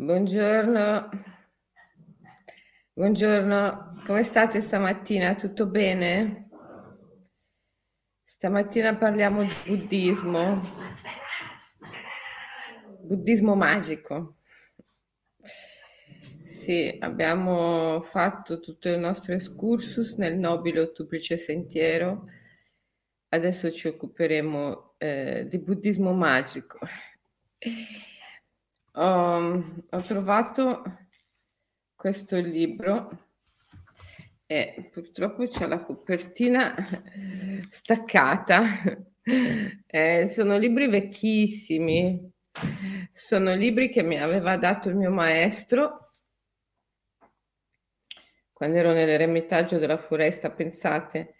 Buongiorno. Buongiorno, come state stamattina? Tutto bene? Stamattina parliamo di buddismo, buddismo magico. Sì, abbiamo fatto tutto il nostro excursus nel nobile ottuplice sentiero. Adesso ci occuperemo eh, di buddismo magico. Ho, ho trovato questo libro e purtroppo c'è la copertina staccata. Eh, sono libri vecchissimi, sono libri che mi aveva dato il mio maestro quando ero nell'eremitaggio della foresta. Pensate,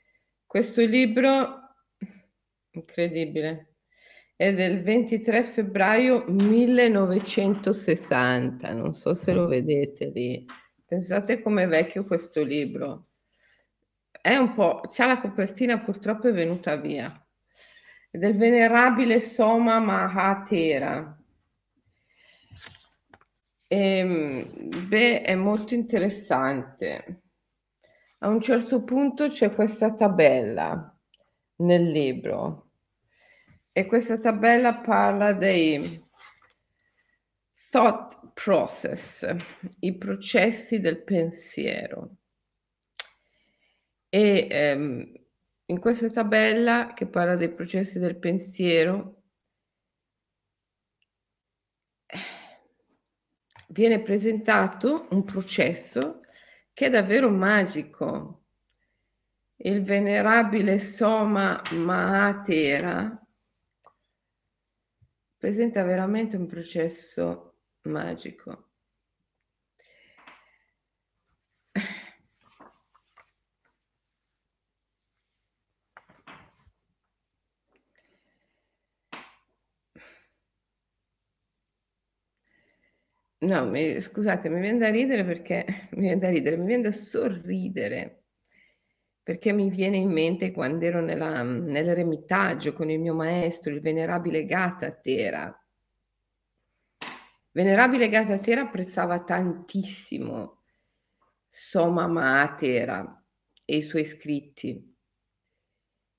questo libro incredibile è del 23 febbraio 1960, non so se lo vedete lì. Pensate com'è vecchio questo libro. È un po', c'ha la copertina purtroppo è venuta via. È del venerabile Soma Mahatera. E, ehm, beh, è molto interessante. A un certo punto c'è questa tabella nel libro e questa tabella parla dei thought process, i processi del pensiero. E ehm, in questa tabella che parla dei processi del pensiero viene presentato un processo che è davvero magico. Il venerabile Soma Mahatera presenta veramente un processo magico. No, mi, scusate, mi viene da ridere perché mi viene da ridere, mi viene da sorridere perché mi viene in mente quando ero nella, nell'eremitaggio con il mio maestro, il venerabile Gatatera. Venerabile Gatatera apprezzava tantissimo Soma Mahatera e i suoi scritti.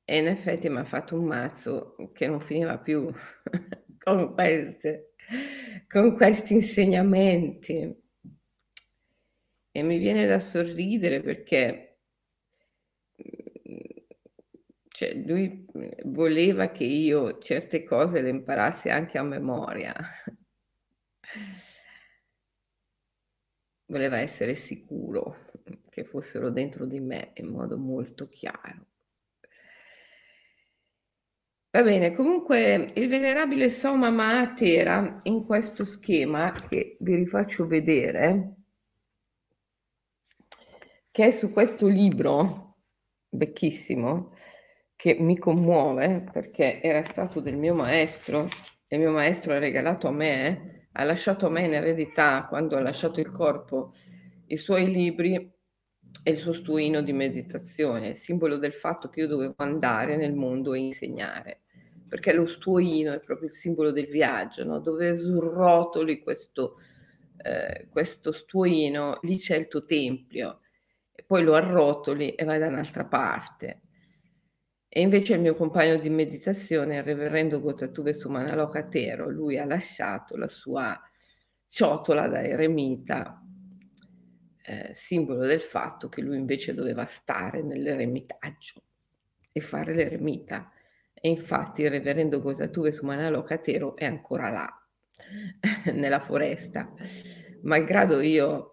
E in effetti mi ha fatto un mazzo che non finiva più con, queste, con questi insegnamenti. E mi viene da sorridere perché cioè, lui voleva che io certe cose le imparassi anche a memoria. Voleva essere sicuro che fossero dentro di me in modo molto chiaro. Va bene, comunque il venerabile Soma Mahatera in questo schema che vi rifaccio vedere, che è su questo libro vecchissimo, che mi commuove perché era stato del mio maestro e mio maestro ha regalato a me, ha lasciato a me in eredità quando ha lasciato il corpo i suoi libri e il suo stuino di meditazione, simbolo del fatto che io dovevo andare nel mondo e insegnare, perché lo stuino è proprio il simbolo del viaggio, no? dove srotoli questo, eh, questo stuino, lì c'è il tuo tempio, e poi lo arrotoli e vai da un'altra parte e invece il mio compagno di meditazione, il reverendo Gotatuve Sumanaloka Tero, lui ha lasciato la sua ciotola da eremita, eh, simbolo del fatto che lui invece doveva stare nell'eremitaggio e fare l'eremita. E infatti il reverendo Gotatuve Sumanaloka Tero è ancora là, nella foresta. Malgrado io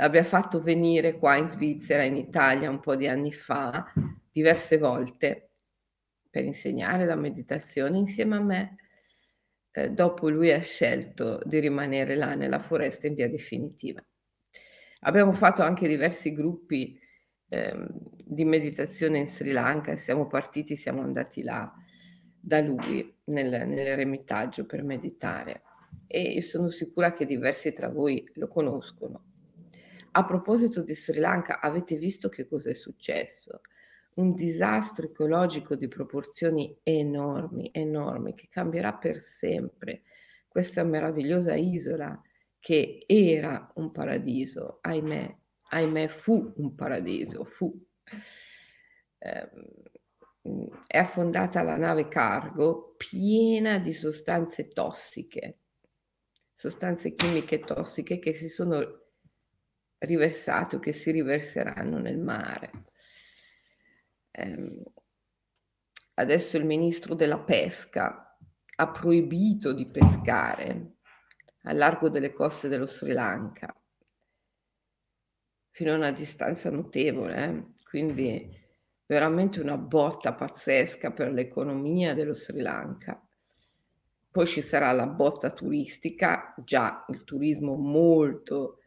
l'abbia fatto venire qua in Svizzera, in Italia, un po' di anni fa, diverse volte per insegnare la meditazione insieme a me. Eh, dopo lui ha scelto di rimanere là nella foresta in via definitiva. Abbiamo fatto anche diversi gruppi eh, di meditazione in Sri Lanka, siamo partiti, siamo andati là da lui nel, nell'eremitaggio per meditare e sono sicura che diversi tra voi lo conoscono. A proposito di Sri Lanka, avete visto che cosa è successo? un disastro ecologico di proporzioni enormi, enormi, che cambierà per sempre questa meravigliosa isola che era un paradiso, ahimè, ahimè fu un paradiso, fu. Eh, è affondata la nave cargo piena di sostanze tossiche, sostanze chimiche tossiche che si sono riversate o che si riverseranno nel mare. Eh, adesso il ministro della pesca ha proibito di pescare a largo delle coste dello Sri Lanka fino a una distanza notevole, eh? quindi veramente una botta pazzesca per l'economia dello Sri Lanka. Poi ci sarà la botta turistica, già il turismo molto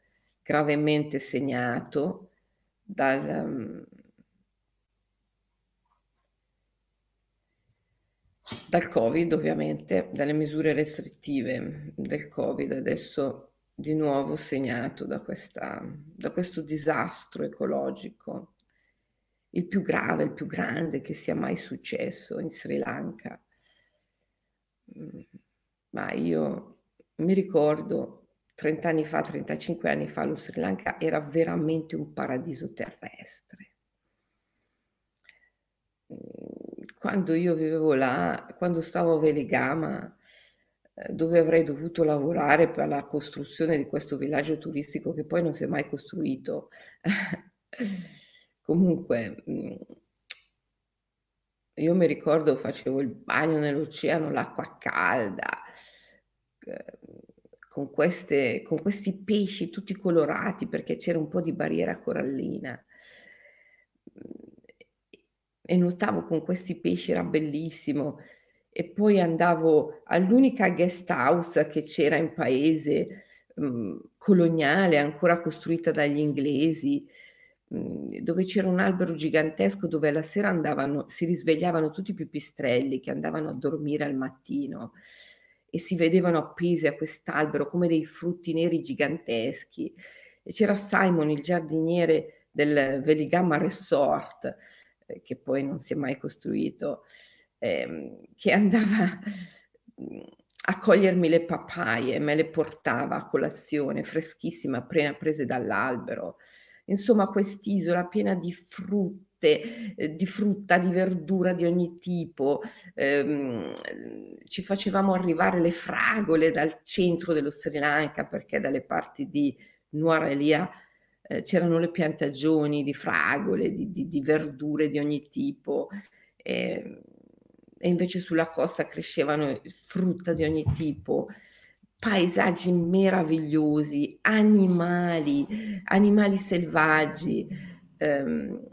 gravemente segnato dal, um, dal Covid, ovviamente, dalle misure restrittive del Covid, adesso di nuovo segnato da, questa, da questo disastro ecologico, il più grave, il più grande che sia mai successo in Sri Lanka. Mm, ma io mi ricordo 30 anni fa, 35 anni fa, lo Sri Lanka era veramente un paradiso terrestre quando io vivevo là, quando stavo a Veligama, eh, dove avrei dovuto lavorare per la costruzione di questo villaggio turistico che poi non si è mai costruito. Comunque, mm, io mi ricordo facevo il bagno nell'oceano, l'acqua calda, eh, con, queste, con questi pesci tutti colorati perché c'era un po' di barriera corallina e nuotavo con questi pesci, era bellissimo. E poi andavo all'unica guest house che c'era in paese, mh, mhmm, coloniale, ancora costruita dagli inglesi, mh, mhmm, dove c'era un albero gigantesco dove la sera andavano, si risvegliavano tutti i pipistrelli che andavano a dormire al mattino e si vedevano appesi a quest'albero come dei frutti neri giganteschi. E c'era Simon, il giardiniere del Veligamma Resort, eh, che poi non si è mai costruito, ehm, che andava mm, a cogliermi le papaie, me le portava a colazione, freschissime, appena prese dall'albero. Insomma, quest'isola piena di frutte, eh, di frutta, di verdura di ogni tipo. Ehm, ci facevamo arrivare le fragole dal centro dello Sri Lanka, perché dalle parti di Nuarelia eh, c'erano le piantagioni di fragole, di, di, di verdure di ogni tipo. E, e invece sulla costa crescevano frutta di ogni tipo, paesaggi meravigliosi, animali, animali selvaggi. Um,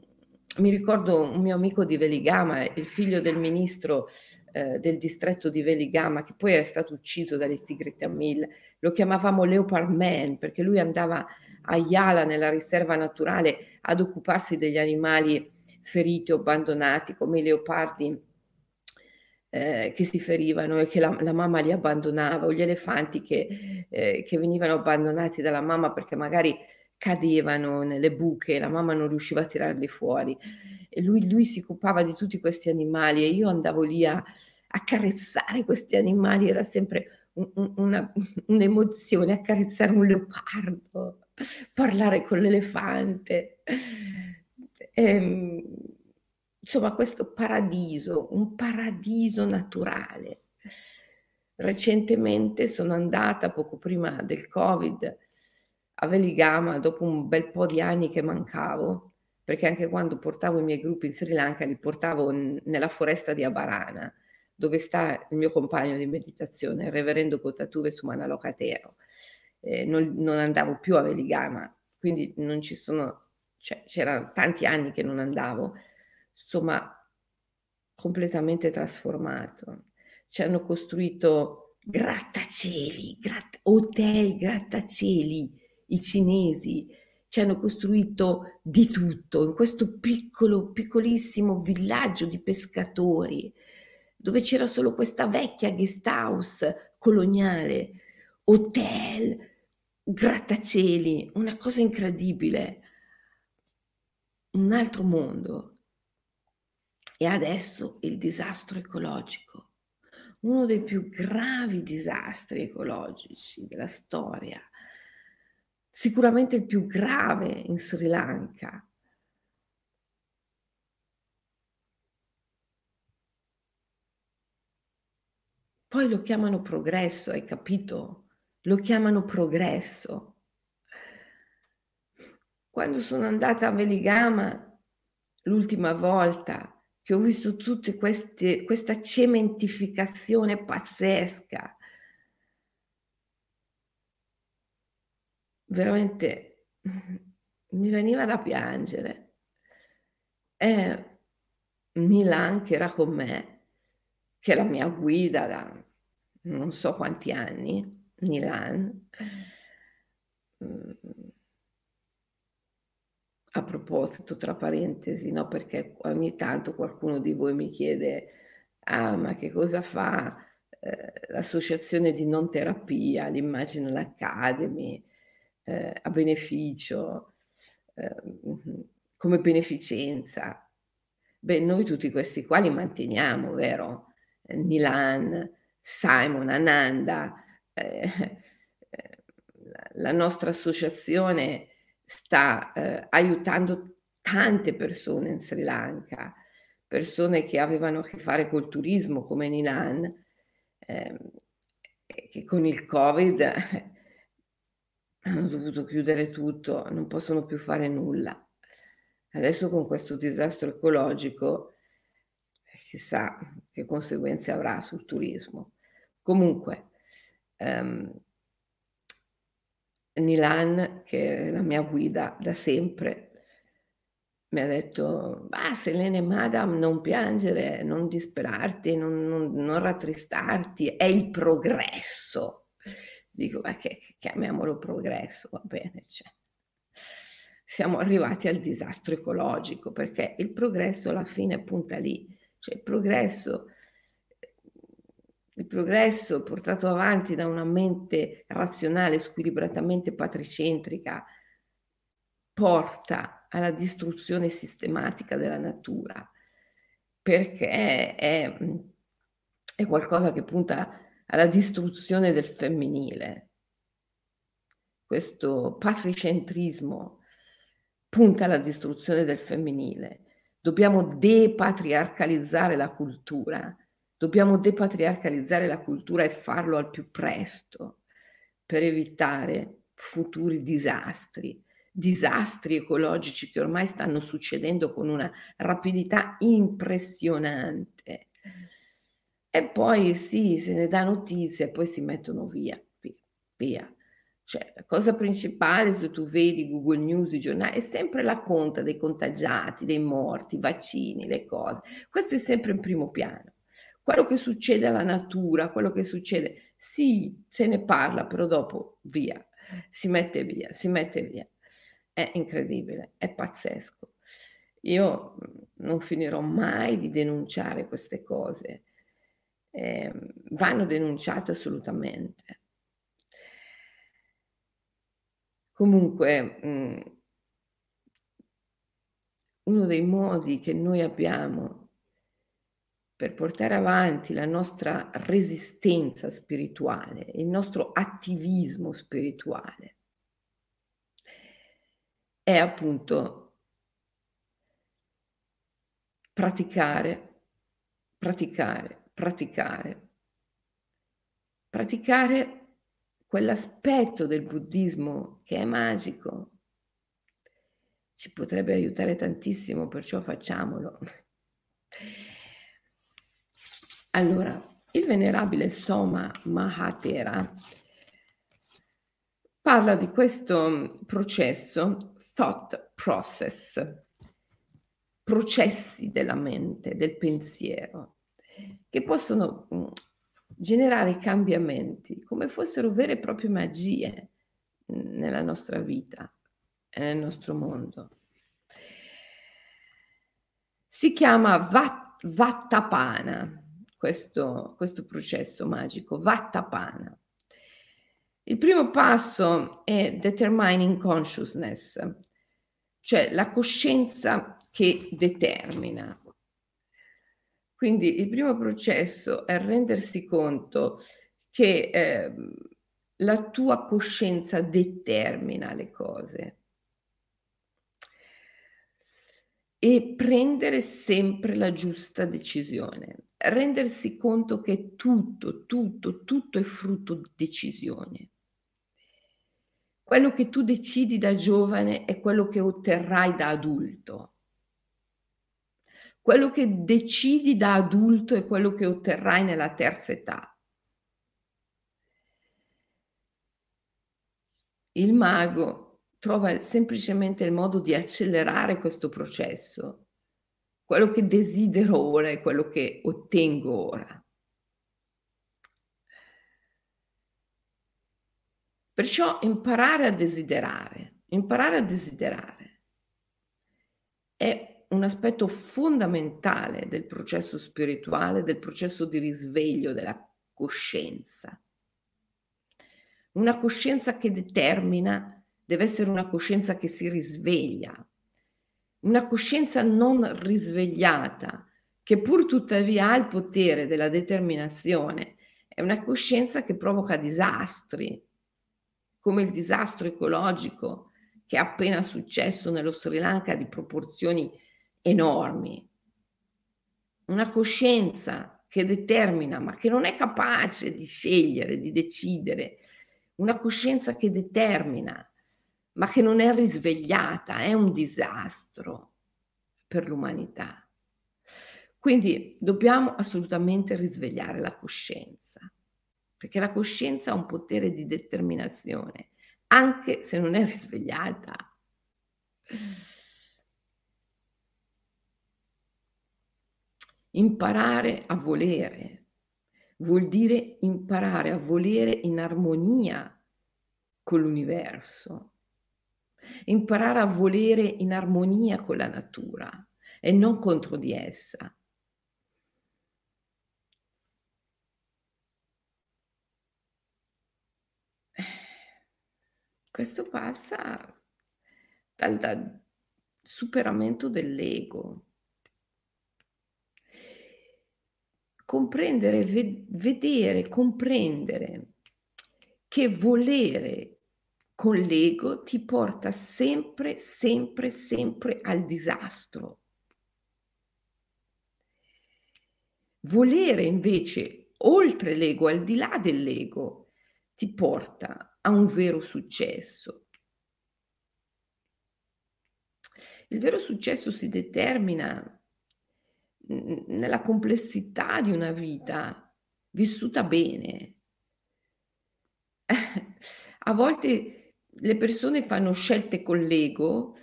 mi ricordo un mio amico di Veligama, il figlio del ministro eh, del distretto di Veligama, che poi è stato ucciso dalle tigre Tamil, lo chiamavamo Leopard Man perché lui andava a Yala, nella riserva naturale, ad occuparsi degli animali feriti o abbandonati, come i leopardi eh, che si ferivano e che la, la, mamma li abbandonava, o gli elefanti che, eh, che venivano abbandonati dalla mamma perché magari cadevano nelle buche la mamma non riusciva a tirarli fuori. E lui, lui si occupava di tutti questi animali e io andavo lì a, a carezzare questi animali, era sempre un, una, un'emozione accarezzare un leopardo parlare con l'elefante. E, ehm, insomma, questo paradiso, un paradiso naturale. Recentemente sono andata, poco prima del Covid, a Veligama, dopo un bel po' di anni che mancavo, perché anche quando portavo i miei gruppi in Sri Lanka li portavo n- nella foresta di Abarana, dove sta il mio compagno di meditazione, il reverendo Kotatuve Sumanalokatero eh, non, non, andavo più a Veligama, quindi non ci sono, cioè, c'erano tanti anni che non andavo, insomma, completamente trasformato. Ci hanno costruito grattacieli, gratt- hotel grattacieli, i cinesi, ci hanno costruito di tutto in questo piccolo, piccolissimo villaggio di pescatori, dove c'era solo questa vecchia guest house coloniale, hotel, grattacieli, una cosa incredibile, un altro mondo. E adesso il disastro ecologico, uno dei più gravi disastri ecologici della storia, sicuramente il più grave in Sri Lanka. Poi lo chiamano progresso, hai capito? Lo chiamano progresso. Quando sono andata a Veligama l'ultima volta, che ho visto queste, questa cementificazione pazzesca, veramente mi veniva da piangere. E Milan, che era con me, che è la mia guida da non so quanti anni, Milan, mm, a proposito, tra parentesi, no, perché ogni tanto qualcuno di voi mi chiede, ah, ma che cosa fa eh, l'associazione di non terapia, l'Imaginal Academy, eh, a beneficio, eh, come beneficenza. Beh, noi tutti questi qua li manteniamo, vero? Nilan, Simon, Ananda, eh, eh, la nostra associazione sta eh, aiutando tante persone in Sri Lanka, persone che avevano a che fare col turismo come Nilan, ehm, che con il Covid hanno dovuto chiudere tutto, non possono più fare nulla. Adesso con questo disastro ecologico, chissà che conseguenze avrà sul turismo. Comunque, um, Nilan, che è la mia guida da sempre, mi ha detto, ah Selene Madam, non piangere, non disperarti, non, non, non rattristarti, è il progresso dico, ma che, chiamiamolo progresso, va bene, cioè. siamo arrivati al disastro ecologico perché il progresso alla fine punta lì, cioè il progresso, il progresso portato avanti da una mente razionale, squilibratamente patricentrica, porta alla distruzione sistematica della natura, perché è, è qualcosa che punta alla distruzione del femminile. Questo patricentrismo punta alla distruzione del femminile. Dobbiamo depatriarcalizzare la cultura, dobbiamo depatriarcalizzare la cultura e farlo al più presto per evitare futuri disastri, disastri ecologici che ormai stanno succedendo con una rapidità impressionante e poi sì, se ne dà notizie e poi si mettono via, via, via. Cioè, la cosa principale, se tu vedi Google News, i giornali, è sempre la conta dei contagiati, dei morti, i vaccini, le cose. Questo è sempre in primo piano. Quello che succede alla natura, quello che succede, sì, se ne parla, però dopo via, si mette via, si mette via. È incredibile, è pazzesco. Io non finirò mai di denunciare queste cose eh, vanno denunciate assolutamente. Comunque, mh, uno dei modi che noi abbiamo per portare avanti la nostra resistenza spirituale, il nostro attivismo spirituale, è appunto praticare, praticare, praticare. Praticare quell'aspetto del buddismo che è magico ci potrebbe aiutare tantissimo, perciò facciamolo. Allora, il venerabile Soma Mahatera parla di questo processo, thought process, processi della mente, del pensiero, che possono mhmm, generare cambiamenti come fossero vere e proprie magie mhmm, nella nostra vita e nel nostro mondo. Si chiama Vat, Vattapana, questo, questo processo magico, Vattapana. Il primo passo è determining consciousness, cioè la coscienza che determina, quindi il primo processo è rendersi conto che eh, la tua coscienza determina le cose. E prendere sempre la giusta decisione, rendersi conto che tutto, tutto, tutto è frutto di decisione. Quello che tu decidi da giovane è quello che otterrai da adulto. Quello che decidi da adulto è quello che otterrai nella terza età. Il mago trova semplicemente il modo di accelerare questo processo. Quello che desidero ora è quello che ottengo ora. Perciò imparare a desiderare, imparare a desiderare è un aspetto fondamentale del processo spirituale, del processo di risveglio della coscienza. Una coscienza che determina deve essere una coscienza che si risveglia. Una coscienza non risvegliata, che pur tuttavia ha il potere della determinazione, è una coscienza che provoca disastri, come il disastro ecologico che è appena successo nello Sri Lanka di proporzioni enormi. Una coscienza che determina, ma che non è capace di scegliere, di decidere, una coscienza che determina, ma che non è risvegliata, è un disastro per l'umanità. Quindi dobbiamo assolutamente risvegliare la coscienza, perché la coscienza ha un potere di determinazione, anche se non è risvegliata. Imparare a volere, vuol dire imparare a volere in armonia con l'universo, imparare a volere in armonia con la natura e non contro di essa. Questo passa dal, dal superamento dell'ego, comprendere, vedere, comprendere che volere con l'ego ti porta sempre, sempre, sempre al disastro. Volere invece oltre l'ego, al di là dell'ego, ti porta a un vero successo. Il vero successo si determina nella complessità di una vita vissuta bene. A volte le persone fanno scelte con l'ego,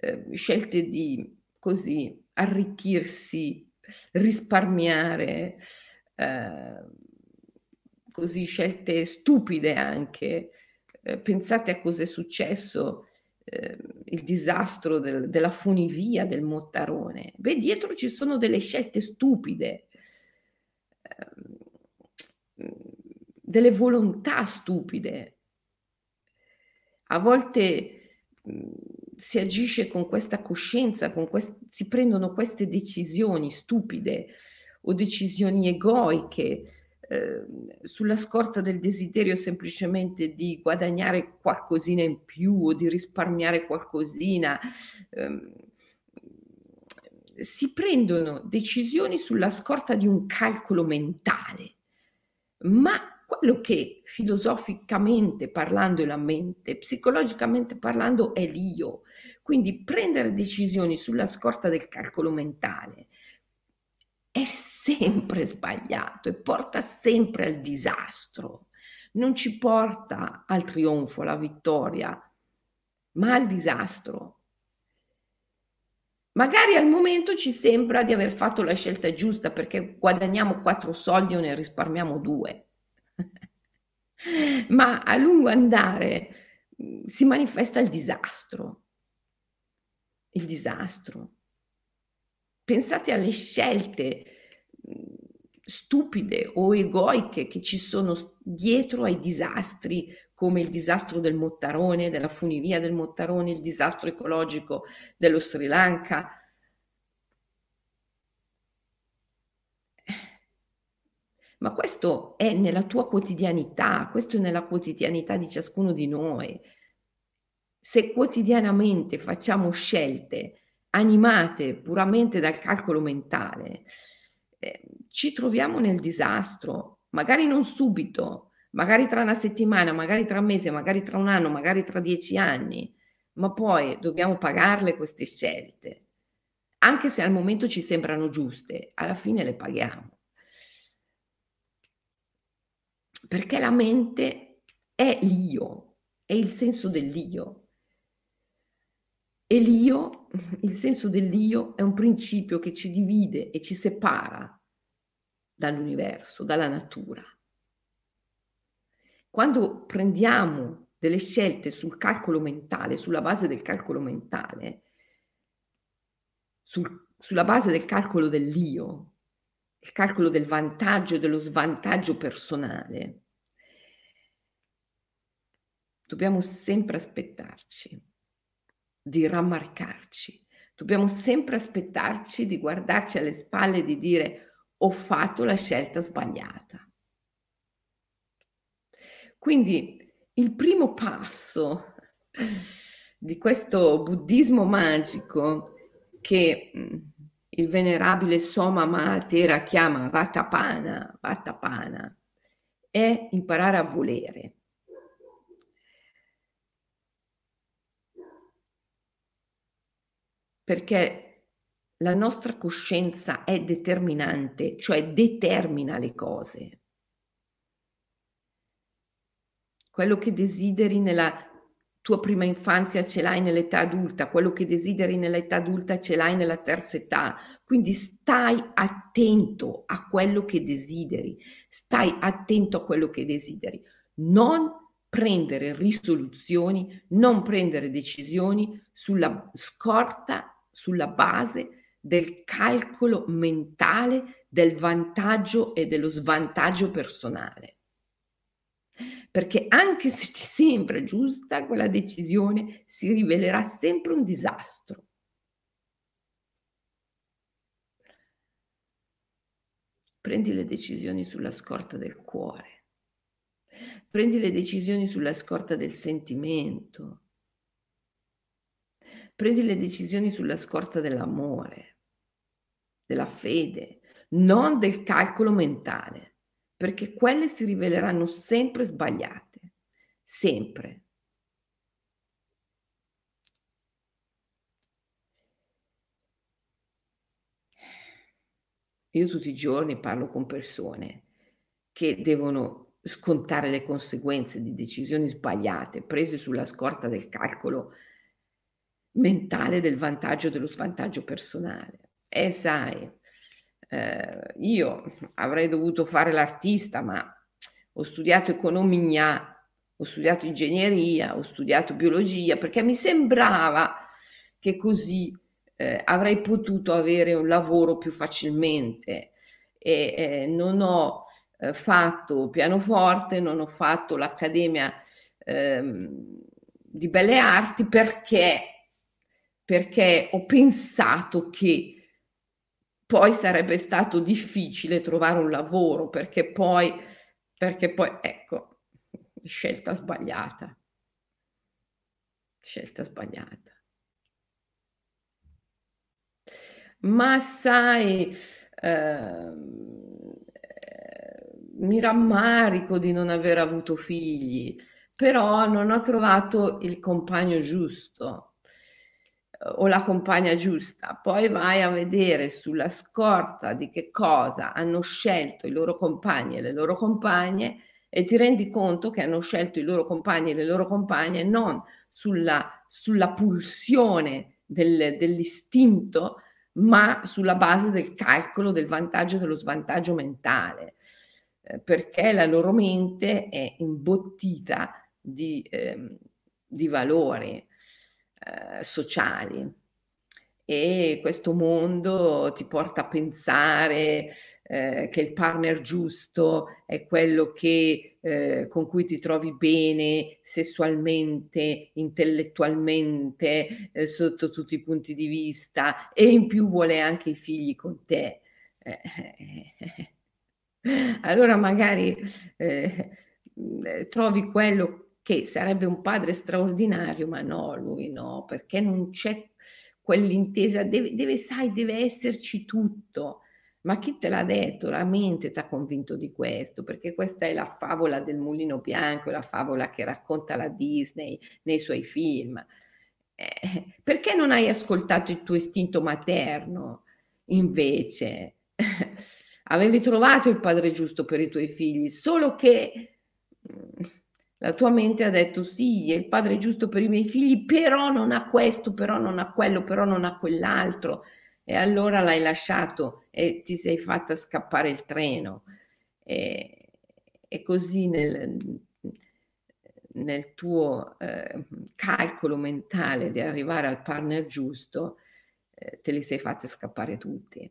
eh, scelte di così arricchirsi, risparmiare, eh, così scelte stupide anche. Eh, pensate a cosa è successo eh, il disastro del, della funivia del Mottarone. Beh, dietro ci sono delle scelte stupide, eh, delle volontà stupide. A volte si agisce con questa coscienza, con quest- si prendono queste decisioni stupide o decisioni egoiche Ehm, sulla scorta del desiderio semplicemente di guadagnare qualcosina in più o di risparmiare qualcosina. Ehm, si prendono decisioni sulla scorta di un calcolo mentale, ma quello che filosoficamente parlando è la mente, psicologicamente parlando è l'io. Quindi prendere decisioni sulla scorta del calcolo mentale è sempre sbagliato e porta sempre al disastro. Non ci porta al trionfo, alla vittoria, ma al disastro. Magari al momento ci sembra di aver fatto la scelta giusta perché guadagniamo quattro soldi o ne risparmiamo due. ma a lungo andare mm, si manifesta il disastro. Il disastro. Pensate alle scelte stupide o egoiche che ci sono dietro ai disastri come il disastro del Mottarone, della funivia del Mottarone, il disastro ecologico dello Sri Lanka. ma questo è nella tua quotidianità, questo è nella quotidianità di ciascuno di noi. Se quotidianamente facciamo scelte animate puramente dal calcolo mentale, eh, ci troviamo nel disastro, magari non subito, magari tra una settimana, magari tra un mese, magari tra un anno, magari tra dieci anni, ma poi dobbiamo pagarle queste scelte. Anche se al momento ci sembrano giuste, alla fine le paghiamo. Perché la mente è l'io, è il senso dell'io. E l'io, il senso dell'io è un principio che ci divide e ci separa dall'universo, dalla natura. Quando prendiamo delle scelte sul calcolo mentale, sulla base del calcolo mentale, sul, sulla base del calcolo dell'io, il calcolo del vantaggio e dello svantaggio personale, dobbiamo sempre aspettarci di rammarcarci, dobbiamo sempre aspettarci di guardarci alle spalle e di dire ho fatto la scelta sbagliata. Quindi il primo passo di questo buddismo magico che mm, il venerabile Soma Mahatera chiama Vatapana, Vatapana, è imparare a volere. Perché la nostra coscienza è determinante, cioè determina le cose. Quello che desideri nella tua prima infanzia ce l'hai nell'età adulta, quello che desideri nell'età adulta ce l'hai nella terza età. Quindi stai attento a quello che desideri, stai attento a quello che desideri. Non prendere risoluzioni, non prendere decisioni sulla scorta, sulla base del calcolo mentale del vantaggio e dello svantaggio personale. Perché anche se ti sembra giusta, quella decisione si rivelerà sempre un disastro. Prendi le decisioni sulla scorta del cuore, prendi le decisioni sulla scorta del sentimento, prendi le decisioni sulla scorta dell'amore della fede, non del calcolo mentale, perché quelle si riveleranno sempre sbagliate, sempre. Io tutti i giorni parlo con persone che devono scontare le conseguenze di decisioni sbagliate prese sulla scorta del calcolo mentale del vantaggio e dello svantaggio personale. E sai, eh, io avrei dovuto fare l'artista, ma ho studiato economia, ho studiato ingegneria, ho studiato biologia, perché mi sembrava che così eh, avrei potuto avere un lavoro più facilmente. E eh, non ho eh, fatto pianoforte, non ho fatto l'accademia ehm, di belle arti perché, perché ho pensato che poi sarebbe stato difficile trovare un lavoro perché poi, perché poi, ecco, scelta sbagliata. Scelta sbagliata. Ma sai, eh, mi rammarico di non aver avuto figli, però non ho trovato il compagno giusto o la compagna giusta, poi vai a vedere sulla scorta di che cosa hanno scelto i loro compagni e le loro compagne e ti rendi conto che hanno scelto i loro compagni e le loro compagne non sulla, sulla pulsione del, dell'istinto, ma sulla base del calcolo del vantaggio e dello svantaggio mentale, eh, perché la loro mente è imbottita di, eh, di valori eh, sociali. E questo mondo ti porta a pensare eh, che il partner giusto è quello che, eh, con cui ti trovi bene sessualmente, intellettualmente, eh, sotto tutti i punti di vista e in più vuole anche i figli con te. Eh, allora magari eh, trovi quello che sarebbe un padre straordinario, ma no, lui no, perché non c'è quell'intesa, deve, deve, sai, deve esserci tutto. Ma chi te l'ha detto? La mente ti ha convinto di questo, perché questa è la favola del mulino bianco, la favola che racconta la Disney nei suoi film. Eh, perché non hai ascoltato il tuo istinto materno? Invece, avevi trovato il padre giusto per i tuoi figli, solo che mm, la tua mente ha detto sì, è il padre giusto per i miei figli, però non ha questo, però non ha quello, però non ha quell'altro. E allora l'hai lasciato e ti sei fatta scappare il treno. E, e così nel, nel tuo eh, calcolo mentale di arrivare al partner giusto, eh, te li sei fatte scappare tutti.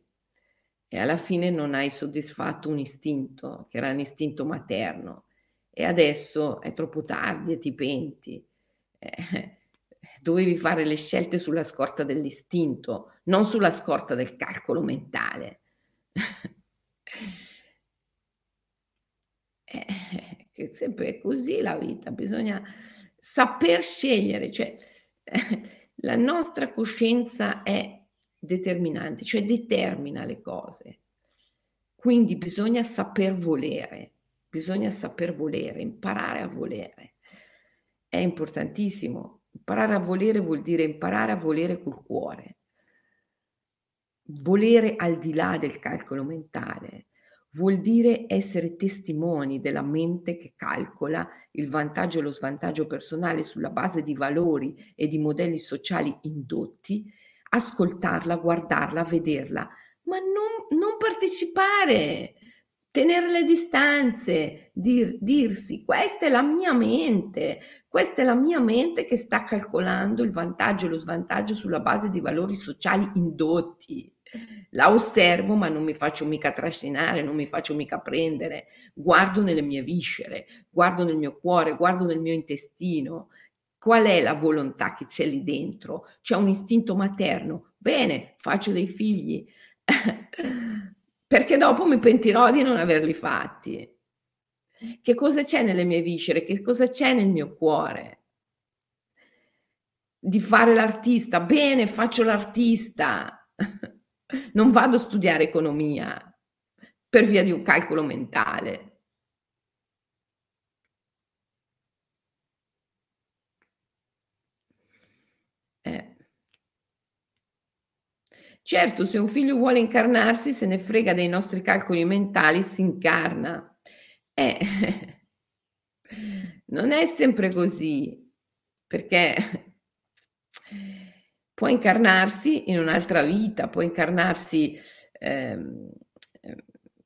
E alla fine non hai soddisfatto un istinto, che era un istinto materno. E adesso è troppo tardi e ti penti. Eh, dovevi fare le scelte sulla scorta dell'istinto, non sulla scorta del calcolo mentale. eh, sempre così la vita, bisogna saper scegliere, cioè eh, la nostra coscienza è determinante, cioè determina le cose. Quindi bisogna saper volere, bisogna saper volere, imparare a volere. È importantissimo Imparare a volere vuol dire imparare a volere col cuore. Volere al di là del calcolo mentale vuol dire essere testimoni della mente che calcola il vantaggio e lo svantaggio personale sulla base di valori e di modelli sociali indotti, ascoltarla, guardarla, vederla, ma non, non partecipare, tenere le distanze, dir, dirsi questa è la mia mente, questa è la mia mente che sta calcolando il vantaggio e lo svantaggio sulla base di valori sociali indotti. La osservo ma non mi faccio mica trascinare, non mi faccio mica prendere, guardo nelle mie viscere, guardo nel mio cuore, guardo nel mio intestino. Qual è la volontà che c'è lì dentro? C'è un istinto materno. Bene, faccio dei figli. perché dopo mi pentirò di non averli fatti. Che cosa c'è nelle mie viscere? Che cosa c'è nel mio cuore? Di fare l'artista. Bene, faccio l'artista. Non vado a studiare economia per via di un calcolo mentale. Certo, se un figlio vuole incarnarsi, se ne frega dei nostri calcoli mentali, si incarna. Eh, non è sempre così, perché può incarnarsi in un'altra vita, può incarnarsi, ehm,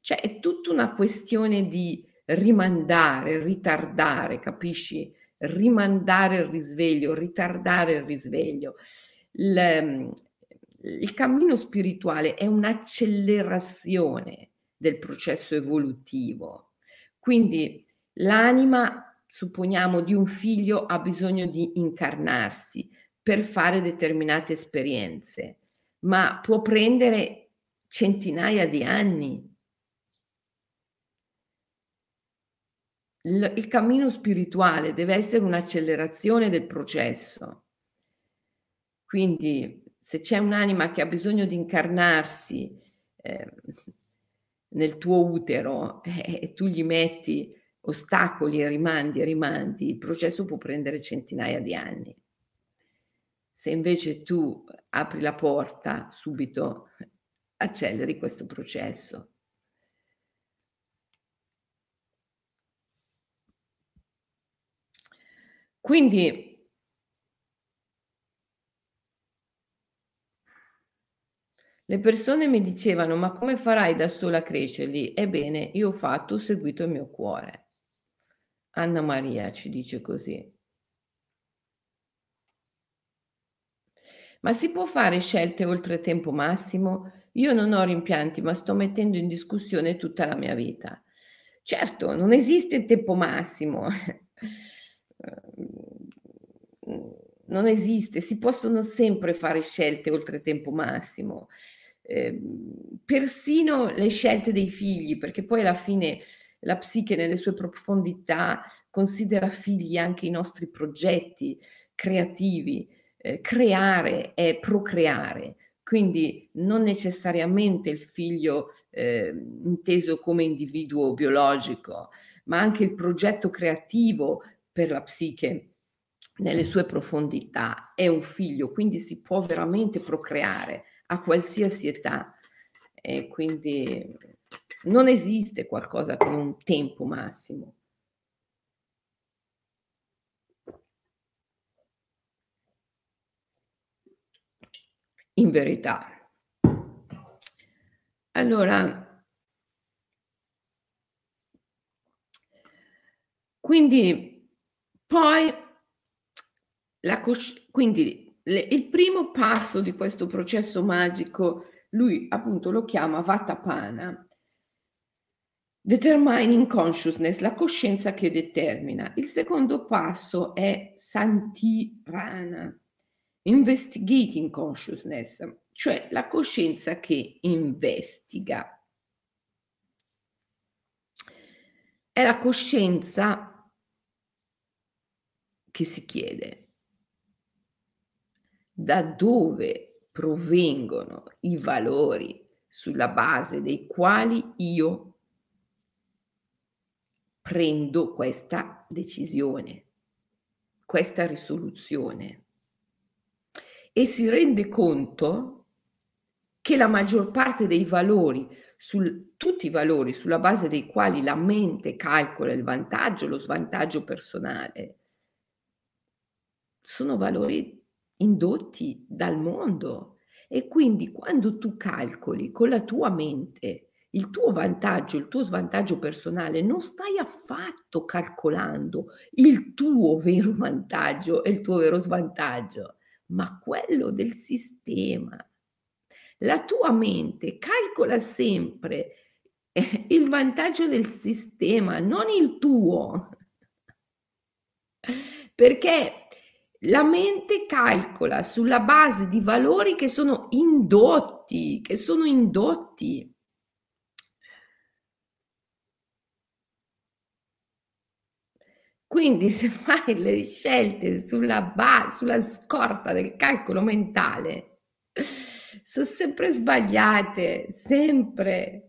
cioè è tutta una questione di rimandare, ritardare, capisci? Rimandare il risveglio, ritardare il risveglio. Il, il cammino spirituale è un'accelerazione del processo evolutivo. Quindi l'anima, supponiamo, di un figlio ha bisogno di incarnarsi per fare determinate esperienze, ma può prendere centinaia di anni. Il, cammino spirituale deve essere un'accelerazione del processo. Quindi se c'è un'anima che ha bisogno di incarnarsi eh, nel tuo utero eh, e tu gli metti ostacoli e rimandi e rimandi, il processo può prendere centinaia di anni. Se invece tu apri la porta, subito acceleri questo processo. Quindi Le persone mi dicevano: "Ma come farai da sola a crescerli?" Ebbene, io ho fatto, ho seguito il mio cuore. Anna Maria ci dice così. Ma si può fare scelte oltre tempo massimo? Io non ho rimpianti, ma sto mettendo in discussione tutta la mia vita. Certo, non esiste tempo massimo. non esiste, si possono sempre fare scelte oltre tempo massimo. Eh, persino le scelte dei figli, perché poi alla fine la psiche nelle sue profondità considera figli anche i nostri progetti creativi. Eh, creare è procreare, quindi non necessariamente il figlio eh, inteso come individuo biologico, ma anche il progetto creativo per la psiche nelle sue profondità è un figlio, quindi si può veramente procreare a qualsiasi età. E quindi non esiste qualcosa come un tempo massimo. In verità. Allora, quindi poi la cosci- quindi le, il primo passo di questo processo magico, lui appunto lo chiama Vatapana, Determining consciousness, la coscienza che determina. Il secondo passo è Santirana, investigating consciousness, cioè la coscienza che investiga. È la coscienza che si chiede da dove provengono i valori sulla base dei quali io prendo questa decisione, questa risoluzione. E si rende conto che la maggior parte dei valori, sul, tutti i valori sulla base dei quali la mente calcola il vantaggio, lo svantaggio personale, sono valori indotti dal mondo. E quindi quando tu calcoli con la tua mente il tuo vantaggio, il tuo svantaggio personale, non stai affatto calcolando il tuo vero vantaggio e il tuo vero svantaggio, ma quello del sistema. La tua mente calcola sempre eh, il vantaggio del sistema, non il tuo. Perché la mente calcola sulla base di valori che sono indotti, che sono indotti. Quindi se fai le scelte sulla, base, sulla scorta del calcolo mentale, sono sempre sbagliate, sempre.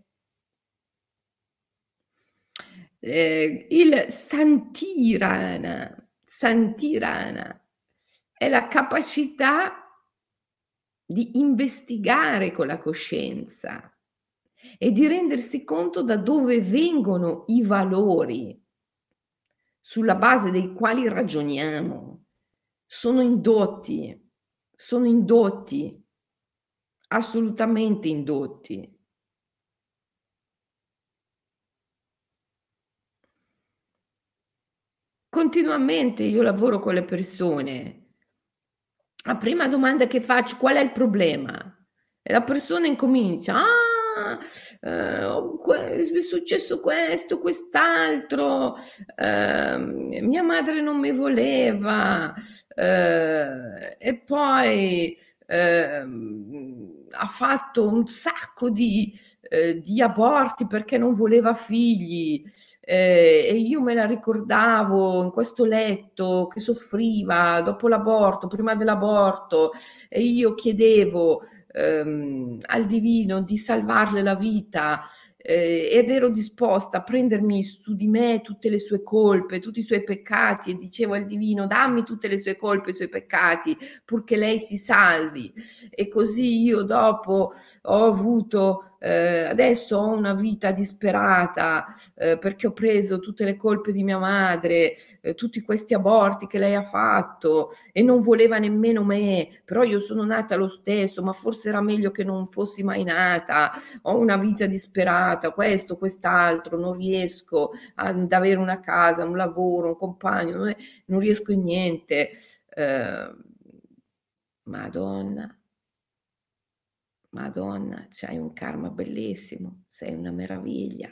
Eh, il santirana, santirana è la capacità di investigare con la coscienza e di rendersi conto da dove vengono i valori sulla base dei quali ragioniamo sono indotti, sono indotti, assolutamente indotti. Continuamente io lavoro con le persone. La prima domanda che faccio, qual è il problema? E la persona incomincia, ah, eh, è successo questo, quest'altro, eh, mia madre non mi voleva eh, e poi ehm, ha fatto un sacco di, eh, di, aborti perché non voleva figli. Eh, e io me la ricordavo in questo letto che soffriva dopo l'aborto, prima dell'aborto, e io chiedevo ehm, al divino di salvarle la vita eh, ed ero disposta a prendermi su di me tutte le sue colpe, tutti i suoi peccati e dicevo al divino dammi tutte le sue colpe, i suoi peccati purché lei si salvi e così io dopo ho avuto eh, adesso ho una vita disperata eh, perché ho preso tutte le colpe di mia madre, eh, tutti questi aborti che lei ha fatto e non voleva nemmeno me, però io sono nata lo stesso, ma forse era meglio che non fossi mai nata, ho una vita disperata, questo, quest'altro, non riesco ad avere una casa, un lavoro, un compagno, non, è, non riesco in niente. Eh, Madonna Madonna, c'hai un karma bellissimo, sei una meraviglia.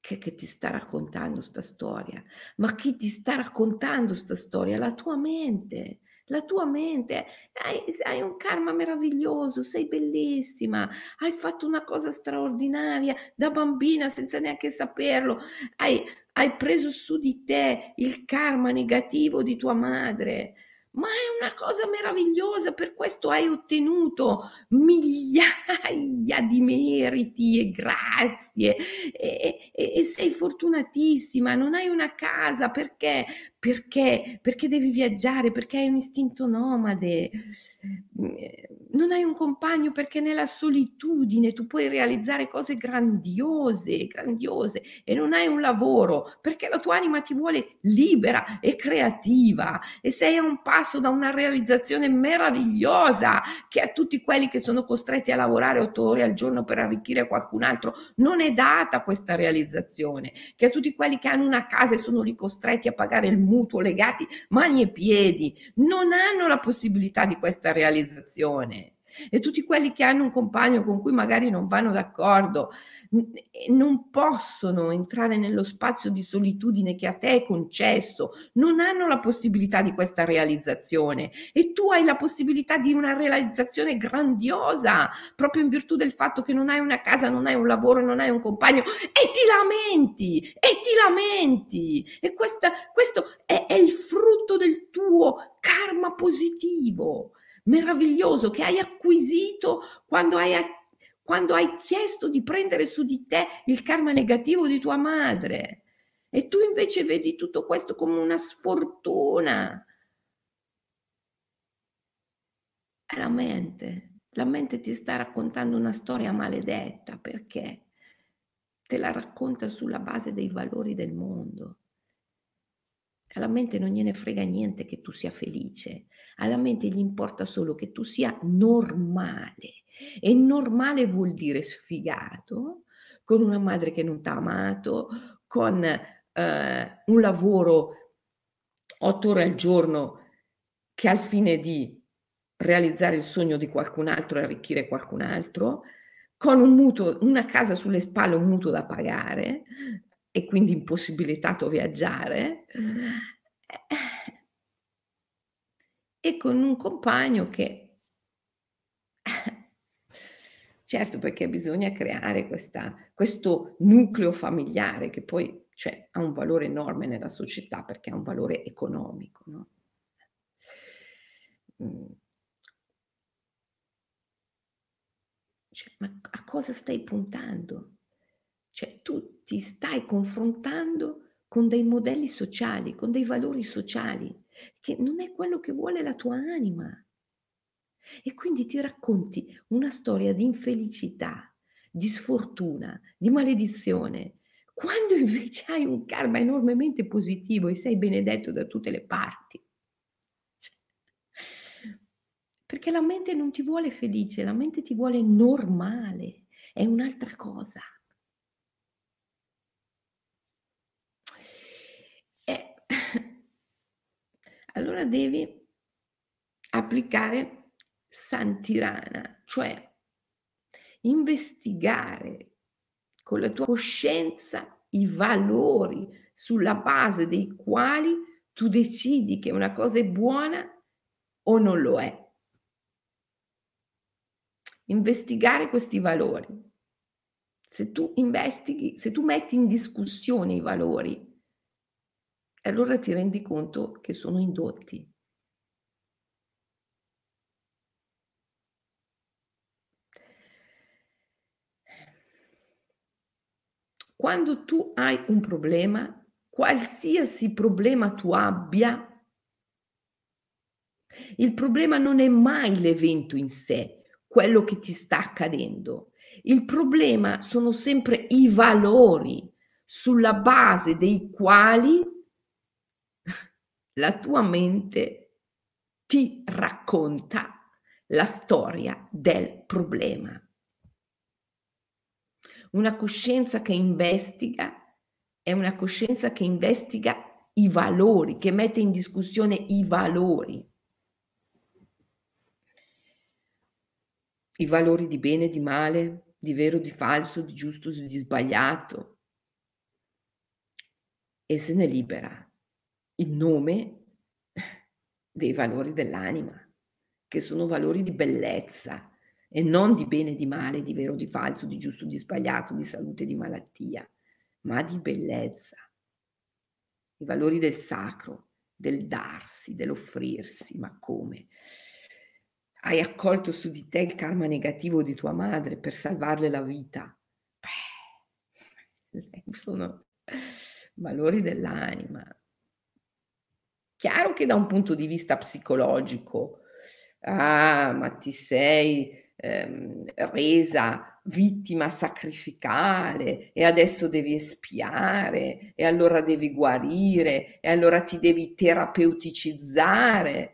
Che, che ti sta raccontando sta storia? Ma chi ti sta raccontando sta storia? La tua mente. la tua mente, hai, hai, un karma meraviglioso, sei bellissima, hai fatto una cosa straordinaria da bambina senza neanche saperlo, hai, hai preso su di te il karma negativo di tua madre ma è una cosa meravigliosa, per questo hai ottenuto migliaia di meriti e grazie e, e, e, sei fortunatissima, non hai una casa perché? Perché? Perché devi viaggiare, perché hai un istinto nomade, non hai un compagno perché nella solitudine tu puoi realizzare cose grandiose, grandiose e non hai un lavoro perché la tua anima ti vuole libera e creativa e sei a un passo passo da una realizzazione meravigliosa che a tutti quelli che sono costretti a lavorare otto ore al giorno per arricchire qualcun altro non è data questa realizzazione, che a tutti quelli che hanno una casa e sono lì costretti a pagare il mutuo legati mani e piedi, non hanno la possibilità di questa realizzazione. E tutti quelli che hanno un compagno con cui magari non vanno d'accordo, non possono entrare nello spazio di solitudine che a te è concesso, non hanno la possibilità di questa realizzazione. E tu hai la possibilità di una realizzazione grandiosa proprio in virtù del fatto che non hai una casa, non hai un lavoro, non hai un compagno e ti lamenti e ti lamenti. E questa, questo è, è il frutto del tuo karma positivo meraviglioso che hai acquisito quando hai quando hai chiesto di prendere su di te il karma negativo di tua madre. E tu invece vedi tutto questo come una sfortuna. È la mente. La mente ti sta raccontando una storia maledetta perché te la racconta sulla base dei valori del mondo. Alla mente non gliene frega niente che tu sia felice, alla mente gli importa solo che tu sia normale. E normale vuol dire sfigato, con una madre che non ti ha amato, con eh, un lavoro otto ore al giorno che ha il fine di realizzare il sogno di qualcun altro e arricchire qualcun altro, con un mutuo, una casa sulle spalle, un mutuo da pagare e quindi impossibilitato a viaggiare e con un compagno che Certo, perché bisogna creare questa, questo nucleo familiare che poi cioè, ha un valore enorme nella società perché ha un valore economico. No? Mm. Cioè, ma a cosa stai puntando? Cioè, tu ti stai confrontando con dei modelli sociali, con dei valori sociali, che non è quello che vuole la tua anima. E quindi ti racconti una storia di infelicità, di sfortuna, di maledizione, quando invece hai un karma enormemente positivo e sei benedetto da tutte le parti. Perché la mente non ti vuole felice, la mente ti vuole normale, è un'altra cosa. E allora devi applicare Santirana, cioè investigare con la tua coscienza i valori sulla base dei quali tu decidi che una cosa è buona o non lo è. Investigare questi valori. Se tu investighi, se tu metti in discussione i valori, allora ti rendi conto che sono indotti. Quando tu hai un problema, qualsiasi problema tu abbia, il problema non è mai l'evento in sé, quello che ti sta accadendo. Il problema sono sempre i valori sulla base dei quali la tua mente ti racconta la storia del problema. Una coscienza che investiga è una coscienza che investiga i valori, che mette in discussione i valori. I valori di bene, di male, di vero, di falso, di giusto, di sbagliato. E se ne libera. Il nome dei valori dell'anima, che sono valori di bellezza e non di bene di male, di vero, di falso, di giusto, di sbagliato, di salute, di malattia, ma di bellezza. I valori del sacro, del darsi, dell'offrirsi, ma come? Hai accolto su di te il karma negativo di tua madre per salvarle la vita. Beh, sono valori dell'anima. Chiaro che da un punto di vista psicologico, ah, ma ti sei ehm, resa vittima sacrificale e adesso devi espiare e allora devi guarire e allora ti devi terapeuticizzare.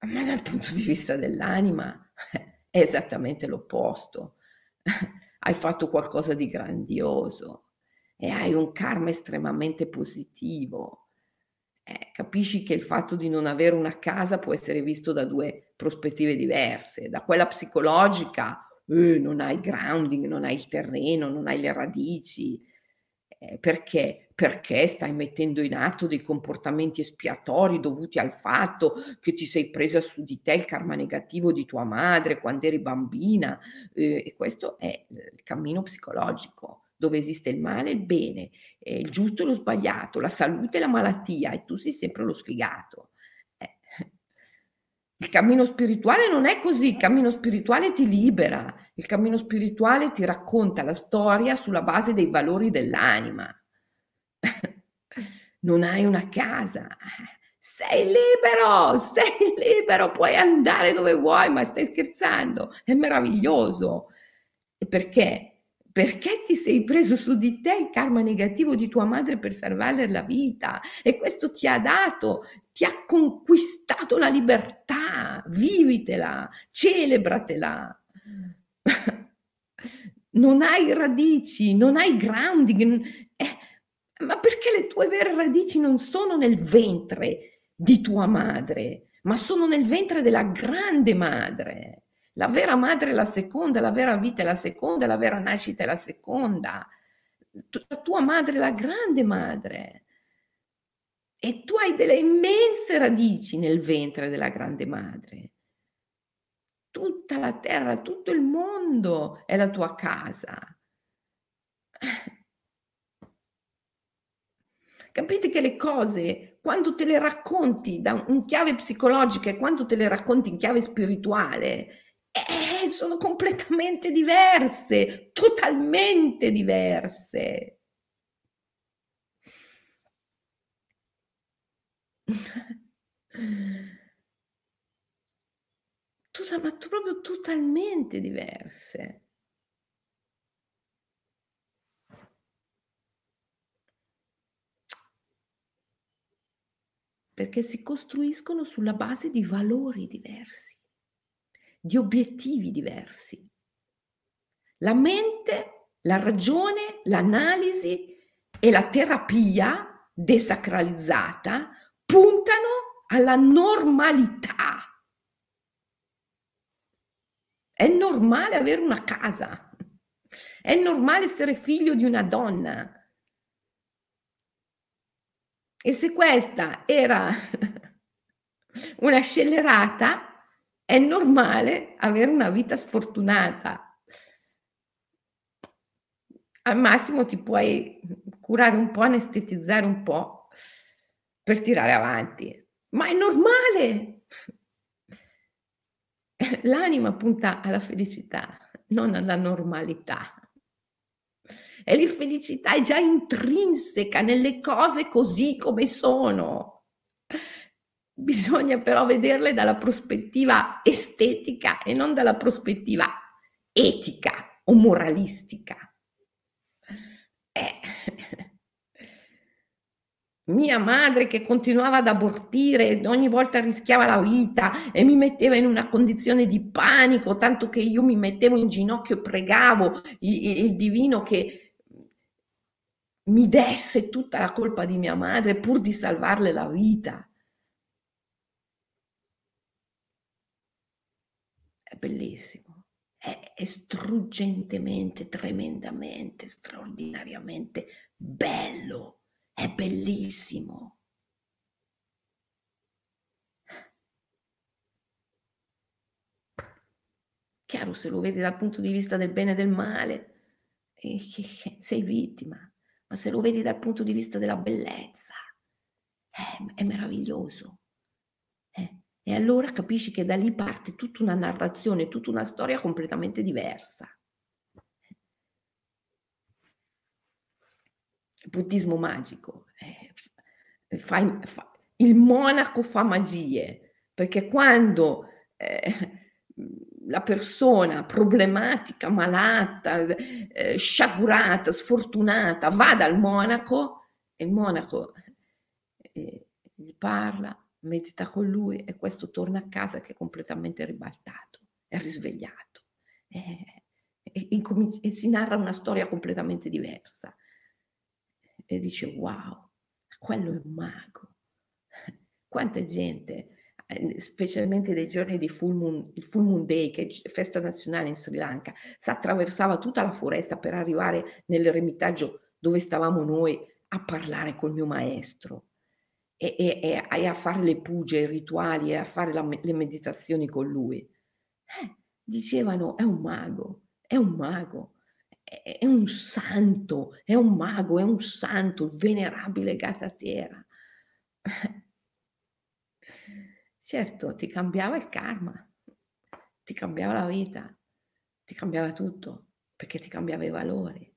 Ma dal punto di vista dell'anima è esattamente l'opposto. Hai fatto qualcosa di grandioso e hai un karma estremamente positivo. Eh, capisci che il fatto di non avere una casa può essere visto da due prospettive diverse. Da quella psicologica, eh, non hai grounding, non hai il terreno, non hai le radici. Eh, perché? Perché stai mettendo in atto dei comportamenti espiatori dovuti al fatto che ti sei presa su di te il karma negativo di tua madre quando eri bambina. Eh, e questo è il cammino psicologico dove esiste il male e il bene, eh, il giusto e lo sbagliato, la salute e la malattia, e tu sei sempre lo sfigato. Eh. Il cammino spirituale non è così, il cammino spirituale ti libera, il cammino spirituale ti racconta la storia sulla base dei valori dell'anima. non hai una casa, sei libero, sei libero, puoi andare dove vuoi, ma stai scherzando, è meraviglioso. Perché? Perché ti sei preso su di te il karma negativo di tua madre per salvarle la vita e questo ti ha dato, ti ha conquistato la libertà, vivitela, celebratela. Non hai radici, non hai grounding, eh, ma perché le tue vere radici non sono nel ventre di tua madre, ma sono nel ventre della grande madre. La vera madre è la seconda, la vera vita è la seconda, la vera nascita è la seconda. La tua madre è la grande madre. E tu hai delle immense radici nel ventre della grande madre. Tutta la terra, tutto il mondo è la tua casa. Capite che le cose, quando te le racconti da, in chiave psicologica e quando te le racconti in chiave spirituale, eh, sono completamente diverse, totalmente diverse. Tutta, ma proprio totalmente diverse. Perché si costruiscono sulla base di valori diversi di obiettivi diversi. La mente, la ragione, l'analisi e la terapia desacralizzata puntano alla normalità. È normale avere una casa, è normale essere figlio di una donna. E se questa era una scellerata, è normale avere una vita sfortunata. Al massimo ti puoi curare un po', anestetizzare un po' per tirare avanti, ma è normale. L'anima punta alla felicità, non alla normalità. E l'infelicità è già intrinseca nelle cose così come sono. Bisogna però vederle dalla prospettiva estetica e non dalla prospettiva etica o moralistica. Eh. Mia madre che continuava ad abortire, ogni volta rischiava la vita e mi metteva in una condizione di panico, tanto che io mi mettevo in ginocchio e pregavo il, il divino che mi desse tutta la colpa di mia madre pur di salvarle la vita. bellissimo, è, è struggentemente, tremendamente, straordinariamente bello, è bellissimo. Chiaro, se lo vedi dal punto di vista del bene e del male, eh, sei vittima, ma se lo vedi dal punto di vista della bellezza, è, è meraviglioso. E allora capisci che da lì parte tutta una narrazione, tutta una storia completamente diversa. Il buddismo magico. Eh, fa, fa, il monaco fa magie, perché quando eh, la persona problematica, malata, eh, sciagurata, sfortunata va dal monaco, e il monaco eh, gli parla, medita con lui e questo torna a casa che è completamente ribaltato, è risvegliato e, e, incominci- e si narra una storia completamente diversa e dice wow, quello è un mago. Quanta gente, eh, specialmente nei giorni di full moon, il Full Moon Day, che è festa nazionale in Sri Lanka, si attraversava tutta la foresta per arrivare nell'eremitaggio dove stavamo noi a parlare col mio maestro e, e, e a fare le puge, i rituali e a fare la, le meditazioni con lui. Eh, dicevano, è un mago, è un mago, è, è, un santo, è un mago, è un santo, il venerabile Gatatera. Certo, ti cambiava il karma, ti cambiava la vita, ti cambiava tutto, perché ti cambiava i valori,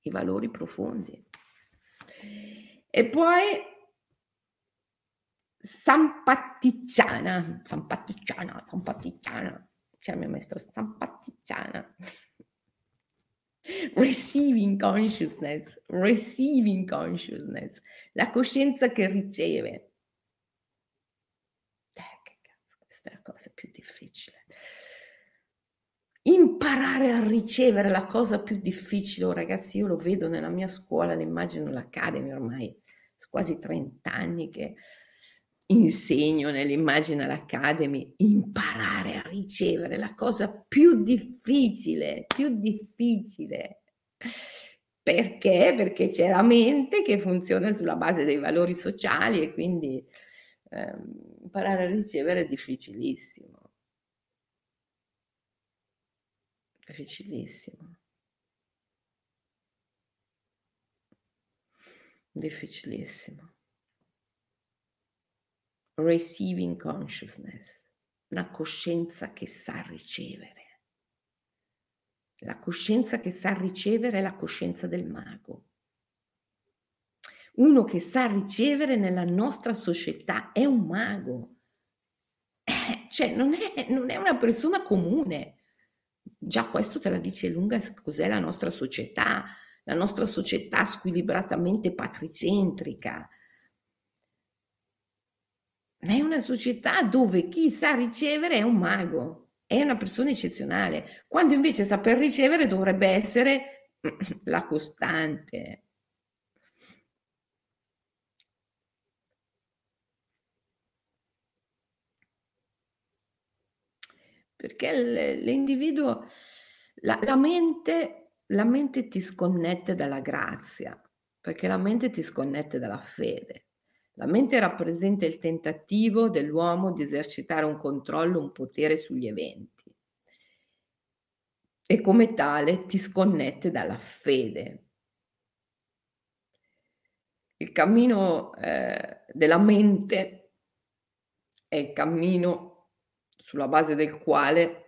i valori profondi. E poi Sampatticciana, Sampatticciana, Sampatticciana, c'è il mio maestro Sampatticciana. Receiving consciousness, receiving consciousness, la coscienza che riceve. Eh, che cazzo, questa è la cosa più difficile. Imparare a ricevere la cosa più difficile, oh, ragazzi, io lo vedo nella mia scuola, l'immagino l'Academy ormai, quasi 30 anni che insegno nell'Imaginal Academy, imparare a ricevere la cosa più difficile, più difficile. Perché? Perché c'è la mente che funziona sulla base dei valori sociali e quindi eh, imparare a ricevere è difficilissimo. Difficilissimo. Difficilissimo. Receiving consciousness, una coscienza che sa ricevere. La coscienza che sa ricevere è la coscienza del mago. Uno che sa ricevere nella nostra società è un mago. Eh, cioè non è, non è una persona comune. Già questo te la dice lunga cos'è la nostra società, la nostra società squilibratamente patricentrica. È una società dove chi sa ricevere è un mago, è una persona eccezionale, quando invece saper ricevere dovrebbe essere la costante. Perché l'individuo, la, la mente, la mente ti sconnette dalla grazia, perché la mente ti sconnette dalla fede. La mente rappresenta il tentativo dell'uomo di esercitare un controllo, un potere sugli eventi e come tale ti sconnette dalla fede. Il cammino eh, della mente è il cammino sulla base del quale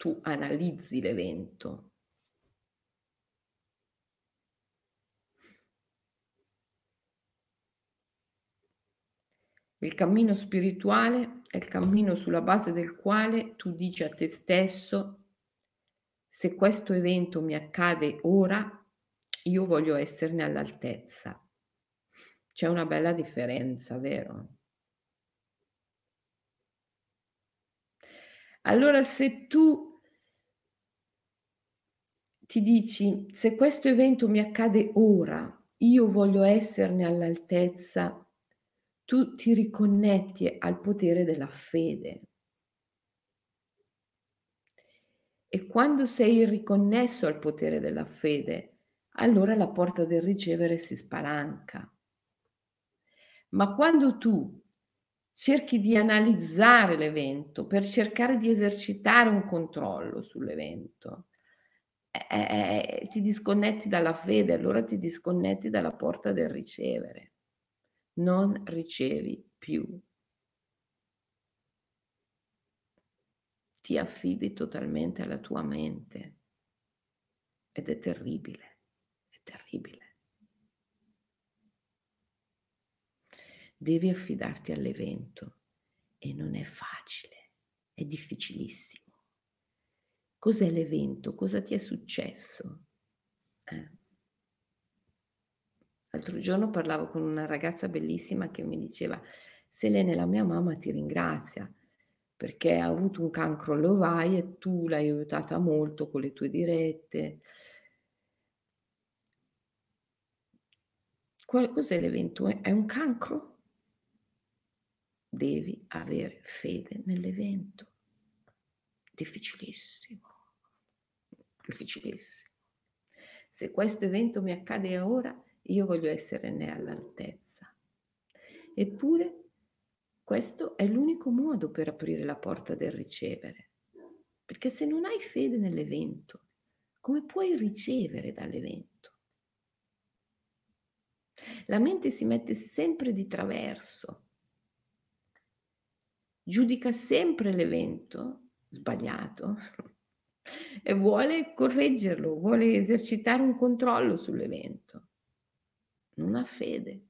tu analizzi l'evento, Il cammino spirituale è il cammino sulla base del quale tu dici a te stesso, se questo evento mi accade ora, io voglio esserne all'altezza. C'è una bella differenza, vero? Allora se tu ti dici, se questo evento mi accade ora, io voglio esserne all'altezza tu ti riconnetti al potere della fede. E quando sei riconnesso al potere della fede, allora la porta del ricevere si spalanca. Ma quando tu cerchi di analizzare l'evento per cercare di esercitare un controllo sull'evento, eh, ti disconnetti dalla fede, allora ti disconnetti dalla porta del ricevere. Non ricevi più. Ti affidi totalmente alla tua mente ed è terribile, è terribile. devi affidarti all'evento e non è facile, è difficilissimo. Cos'è l'evento? Cosa ti è successo? Eh. L'altro giorno parlavo con una ragazza bellissima che mi diceva, Selene, la mia mamma ti ringrazia perché ha avuto un cancro all'ovaio e tu l'hai aiutata molto con le tue dirette. Cos'è l'evento? È un cancro? devi avere fede nell'evento. Difficilissimo, difficilissimo. Se questo evento mi accade ora, io voglio essere ne all'altezza. Eppure questo è l'unico modo per aprire la porta del ricevere. Perché se non hai fede nell'evento, come puoi ricevere dall'evento? La mente si mette sempre di traverso giudica sempre l'evento sbagliato e vuole correggerlo, vuole esercitare un controllo sull'evento. Non ha fede.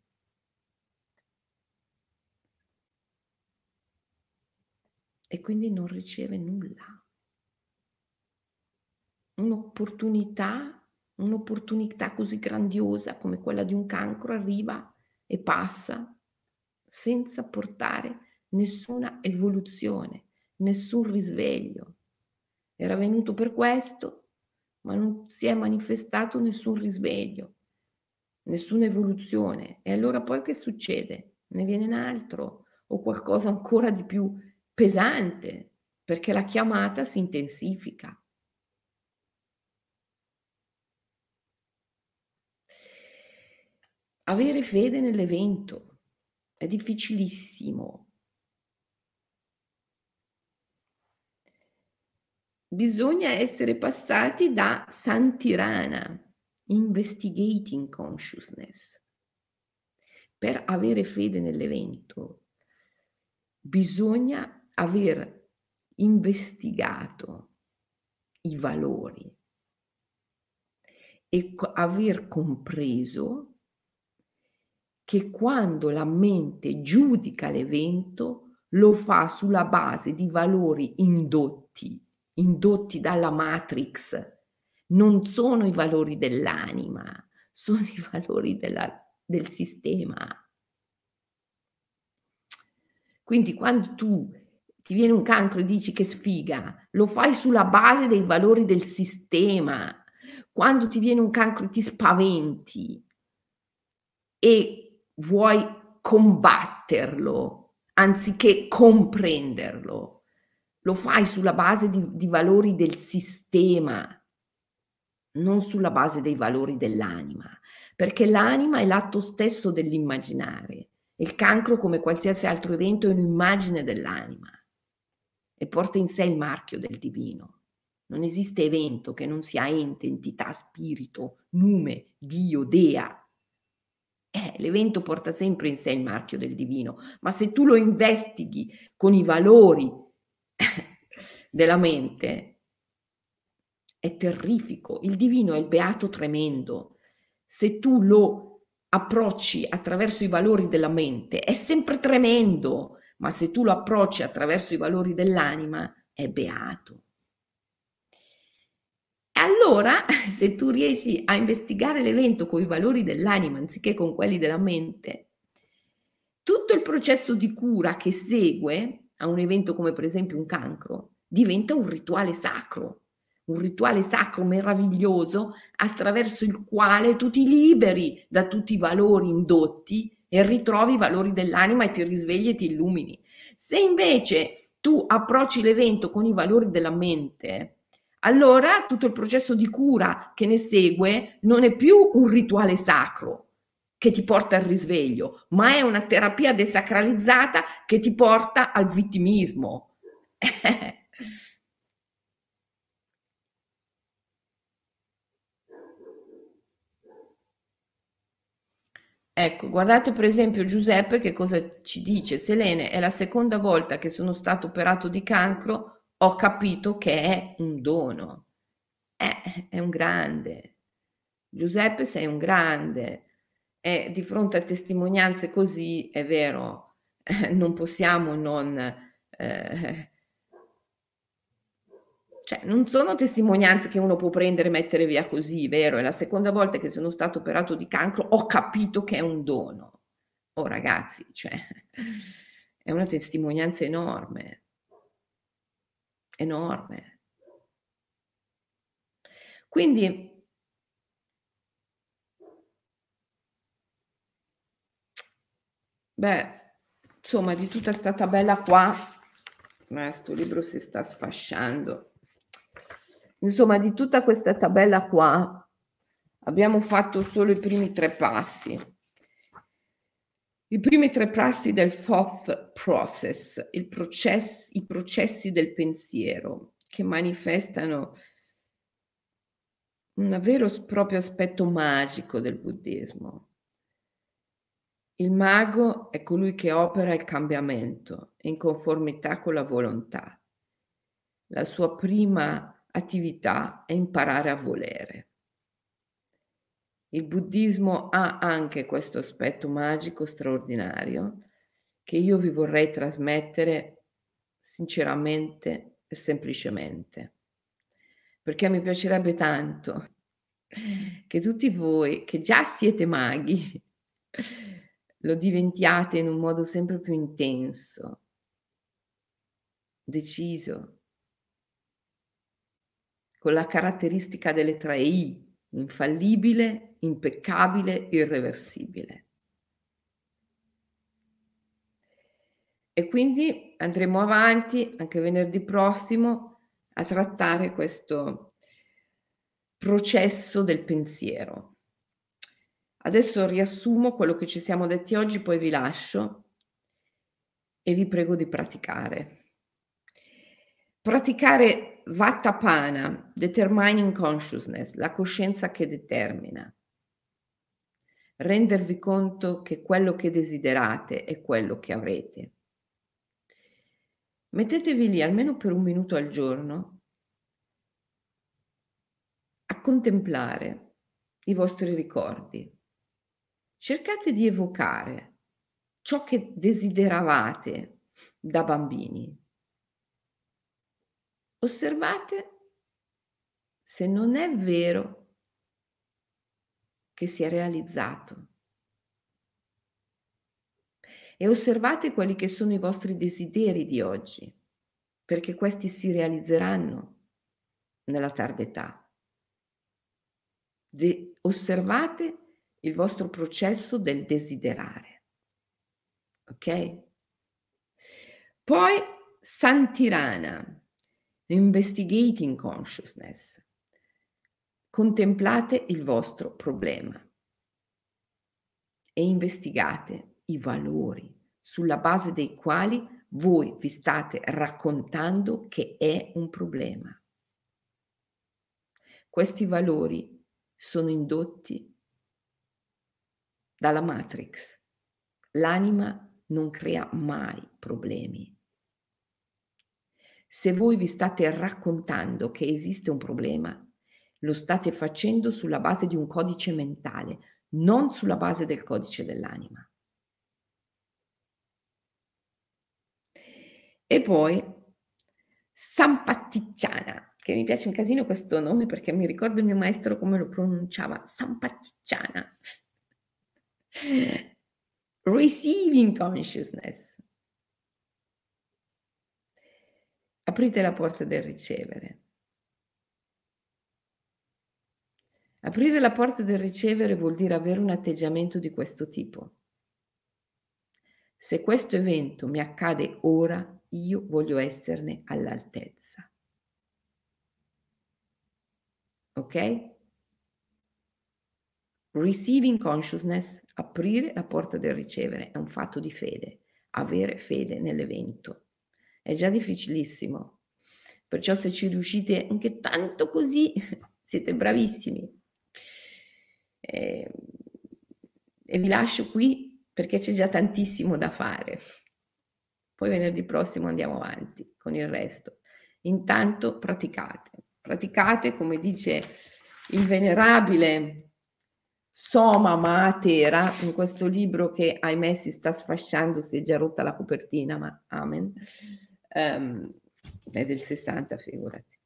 E quindi non riceve nulla. Un'opportunità, un'opportunità così grandiosa come quella di un cancro arriva e passa senza portare nessuna evoluzione, nessun risveglio. Era venuto per questo, ma non si è manifestato nessun risveglio, nessuna evoluzione. E allora poi che succede? Ne viene un altro o qualcosa ancora di più pesante, perché la chiamata si intensifica. Avere fede nell'evento è difficilissimo, bisogna essere passati da Santirana, investigating consciousness. Per avere fede nell'evento bisogna aver investigato i valori e co- aver compreso che quando la mente giudica l'evento lo fa sulla base di valori indotti indotti dalla Matrix non sono i valori dell'anima, sono i valori della, del sistema. Quindi quando tu ti viene un cancro e dici che sfiga, lo fai sulla base dei valori del sistema. Quando ti viene un cancro ti spaventi e vuoi combatterlo anziché comprenderlo lo fai sulla base di, di valori del sistema, non sulla base dei valori dell'anima, perché l'anima è l'atto stesso dell'immaginare. Il cancro, come qualsiasi altro evento, è un'immagine dell'anima e porta in sé il marchio del divino. Non esiste evento che non sia ente, entità, spirito, nume, Dio, Dea. Eh, l'evento porta sempre in sé il marchio del divino, ma se tu lo investighi con i valori della mente è terrifico. Il divino è il beato tremendo. Se tu lo approcci attraverso i valori della mente, è sempre tremendo, ma se tu lo approcci attraverso i valori dell'anima, è beato. Allora, se tu riesci a investigare l'evento con i valori dell'anima anziché con quelli della mente, tutto il processo di cura che segue a un evento come per esempio un cancro, diventa un rituale sacro, un rituale sacro meraviglioso attraverso il quale tu ti liberi da tutti i valori indotti e ritrovi i valori dell'anima e ti risvegli e ti illumini. Se invece tu approcci l'evento con i valori della mente, allora tutto il processo di cura che ne segue non è più un rituale sacro, che ti porta al risveglio, ma è una terapia desacralizzata che ti porta al vittimismo. Ecco, guardate per esempio Giuseppe che cosa ci dice. Selene, è la seconda volta che sono stato operato di cancro, ho capito che è un dono. Eh, è un grande. Giuseppe sei un grande. E di fronte a testimonianze così, è vero, non possiamo non... Eh, cioè, non sono testimonianze che uno può prendere e mettere via così, vero? È la seconda volta che sono stato operato di cancro, ho capito che è un dono. Oh ragazzi, cioè, è una testimonianza enorme, enorme. Quindi, beh, insomma, di tutta questa tabella qua, questo libro si sta sfasciando. Insomma, di tutta questa tabella qua abbiamo fatto solo i primi tre passi. I primi tre passi del thought process, processo, i processi del pensiero che manifestano un vero e proprio aspetto magico del buddismo. Il mago è colui che opera il cambiamento in conformità con la volontà. La sua prima attività è imparare a volere. Il buddismo ha anche questo aspetto magico straordinario che io vi vorrei trasmettere sinceramente e semplicemente, perché mi piacerebbe tanto che tutti voi che già siete maghi lo diventiate in un modo sempre più intenso, deciso, con la caratteristica delle tre I, infallibile, impeccabile, irreversibile. E quindi andremo avanti anche venerdì prossimo a trattare questo processo del pensiero. Adesso riassumo quello che ci siamo detti oggi, poi vi lascio e vi prego di praticare. Praticare Vattapana, determining consciousness, la coscienza che determina. Rendervi conto che quello che desiderate è quello che avrete. Mettetevi lì almeno per un minuto al giorno a contemplare i vostri ricordi. Cercate di evocare ciò che desideravate da bambini osservate se non è vero che si è realizzato. E osservate quelli che sono i vostri desideri di oggi, perché questi si realizzeranno nella tarda età. De- osservate il vostro processo del desiderare. Ok? Poi Santirana, Investigating consciousness. Contemplate il vostro problema e investigate i valori sulla base dei quali voi vi state raccontando che è un problema. Questi valori sono indotti dalla Matrix. L'anima non crea mai problemi. Se voi vi state raccontando che esiste un problema, lo state facendo sulla base di un codice mentale, non sulla base del codice dell'anima. E poi Sampatticciana, che mi piace un casino questo nome perché mi ricordo il mio maestro come lo pronunciava, Sampatticciana. Receiving consciousness. Aprite la porta del ricevere. Aprire la porta del ricevere vuol dire avere un atteggiamento di questo tipo. Se questo evento mi accade ora, io voglio esserne all'altezza. Ok? Receiving consciousness, aprire la porta del ricevere, è un fatto di fede, avere fede nell'evento. È già difficilissimo. Perciò se ci riuscite anche tanto così, siete bravissimi. E, ehm, e vi lascio qui perché c'è già tantissimo da fare. Poi venerdì prossimo andiamo avanti con il resto. Intanto praticate, praticate come dice il venerabile Soma Mahatera in questo libro che ahimè si sta sfasciando, si è già rotta la copertina, ma amen, um, è del 60 figurati.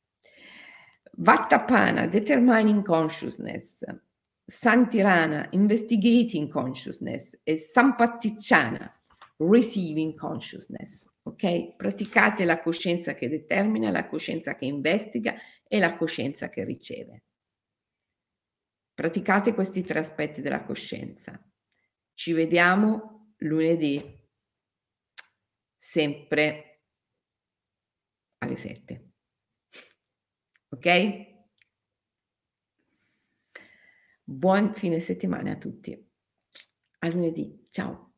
Vattapana, Determining Consciousness, Santirana, Investigating Consciousness e Sampatticciana, Receiving Consciousness. Ok? Praticate la coscienza che determina, la coscienza che investiga e la coscienza che riceve. Praticate questi tre aspetti della coscienza. Ci vediamo lunedì, sempre alle 7. Ok? Buon fine settimana a tutti. A lunedì. Ciao.